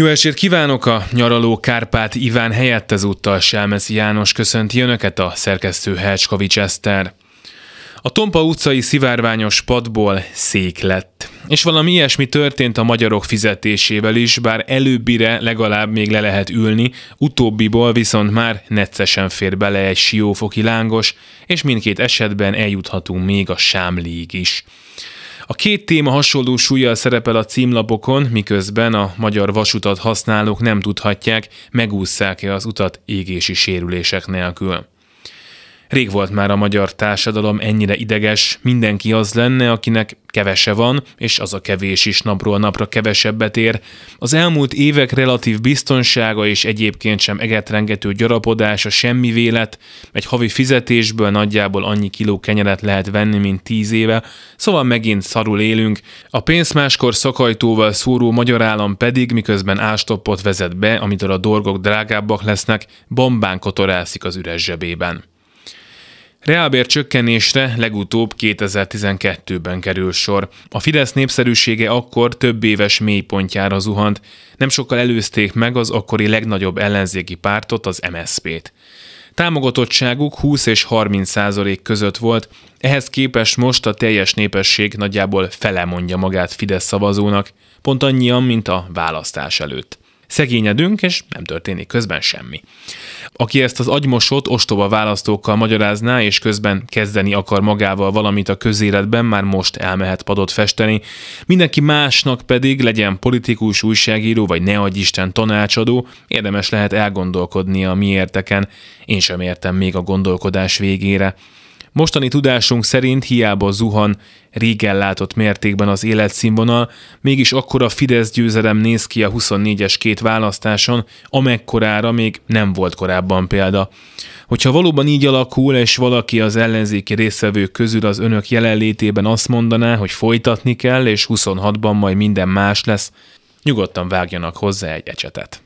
Jó estét kívánok! A nyaraló Kárpát Iván helyett ezúttal Selmeszi János köszönti Önöket a szerkesztő Helcskovics Eszter. A Tompa utcai szivárványos padból szék lett. És valami ilyesmi történt a magyarok fizetésével is, bár előbbire legalább még le lehet ülni, utóbbiból viszont már neccesen fér bele egy siófoki lángos, és mindkét esetben eljuthatunk még a sámlíg is. A két téma hasonló súlyjal szerepel a címlapokon, miközben a magyar vasutat használók nem tudhatják, megúszszák-e az utat égési sérülések nélkül. Rég volt már a magyar társadalom ennyire ideges, mindenki az lenne, akinek kevese van, és az a kevés is napról napra kevesebbet ér. Az elmúlt évek relatív biztonsága és egyébként sem egetrengető gyarapodása semmi vélet, egy havi fizetésből nagyjából annyi kiló kenyeret lehet venni, mint tíz éve, szóval megint szarul élünk. A pénz máskor szakajtóval szóró magyar állam pedig, miközben ástoppot vezet be, amitől a dolgok drágábbak lesznek, bombán kotorászik az üres zsebében. Reálbér csökkenésre legutóbb 2012-ben kerül sor. A Fidesz népszerűsége akkor több éves mélypontjára zuhant, nem sokkal előzték meg az akkori legnagyobb ellenzéki pártot, az MSZP-t. Támogatottságuk 20 és 30 százalék között volt, ehhez képest most a teljes népesség nagyjából fele mondja magát Fidesz szavazónak, pont annyian, mint a választás előtt. Szegényedünk, és nem történik közben semmi. Aki ezt az agymosott, ostoba választókkal magyarázná, és közben kezdeni akar magával valamit a közéletben, már most elmehet padot festeni, mindenki másnak pedig, legyen politikus, újságíró, vagy ne Isten tanácsadó, érdemes lehet elgondolkodni a miérteken. Én sem értem még a gondolkodás végére. Mostani tudásunk szerint hiába zuhan régen látott mértékben az életszínvonal, mégis akkora Fidesz győzelem néz ki a 24-es két választáson, amekkorára még nem volt korábban példa. Hogyha valóban így alakul, és valaki az ellenzéki részvevők közül az önök jelenlétében azt mondaná, hogy folytatni kell, és 26-ban majd minden más lesz, nyugodtan vágjanak hozzá egy ecsetet.